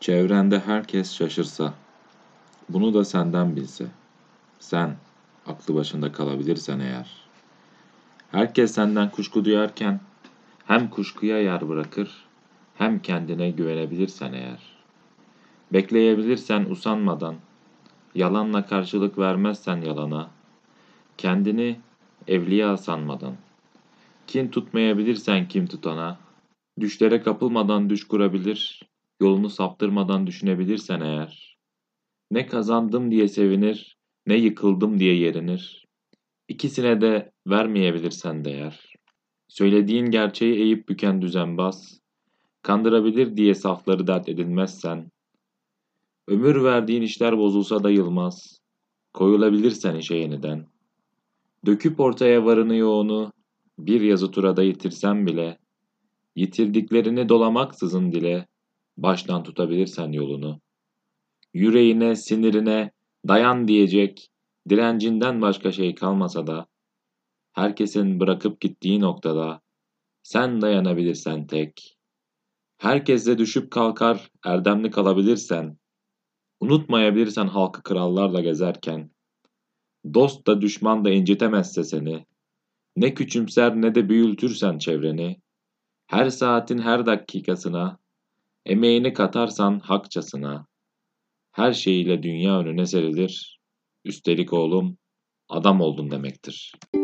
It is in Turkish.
Çevrende herkes şaşırsa, bunu da senden bilse, sen aklı başında kalabilirsen eğer, herkes senden kuşku duyarken hem kuşkuya yer bırakır, hem kendine güvenebilirsen eğer, bekleyebilirsen usanmadan, yalanla karşılık vermezsen yalana, kendini evliya sanmadan, kin tutmayabilirsen kim tutana, düşlere kapılmadan düş kurabilir, yolunu saptırmadan düşünebilirsen eğer, ne kazandım diye sevinir, ne yıkıldım diye yerinir, ikisine de vermeyebilirsen değer, söylediğin gerçeği eğip büken düzenbaz, kandırabilir diye safları dert edinmezsen, ömür verdiğin işler bozulsa da yılmaz, koyulabilirsen işe yeniden, döküp ortaya varını yoğunu, bir yazı turada yitirsen bile, yitirdiklerini dolamaksızın dile, baştan tutabilirsen yolunu. Yüreğine, sinirine dayan diyecek, direncinden başka şey kalmasa da, herkesin bırakıp gittiği noktada, sen dayanabilirsen tek, herkesle düşüp kalkar, erdemli kalabilirsen, unutmayabilirsen halkı krallarla gezerken, dost da düşman da incitemezse seni, ne küçümser ne de büyültürsen çevreni, her saatin her dakikasına, emeğini katarsan hakçasına, her şeyiyle dünya önüne serilir, üstelik oğlum adam oldun demektir.''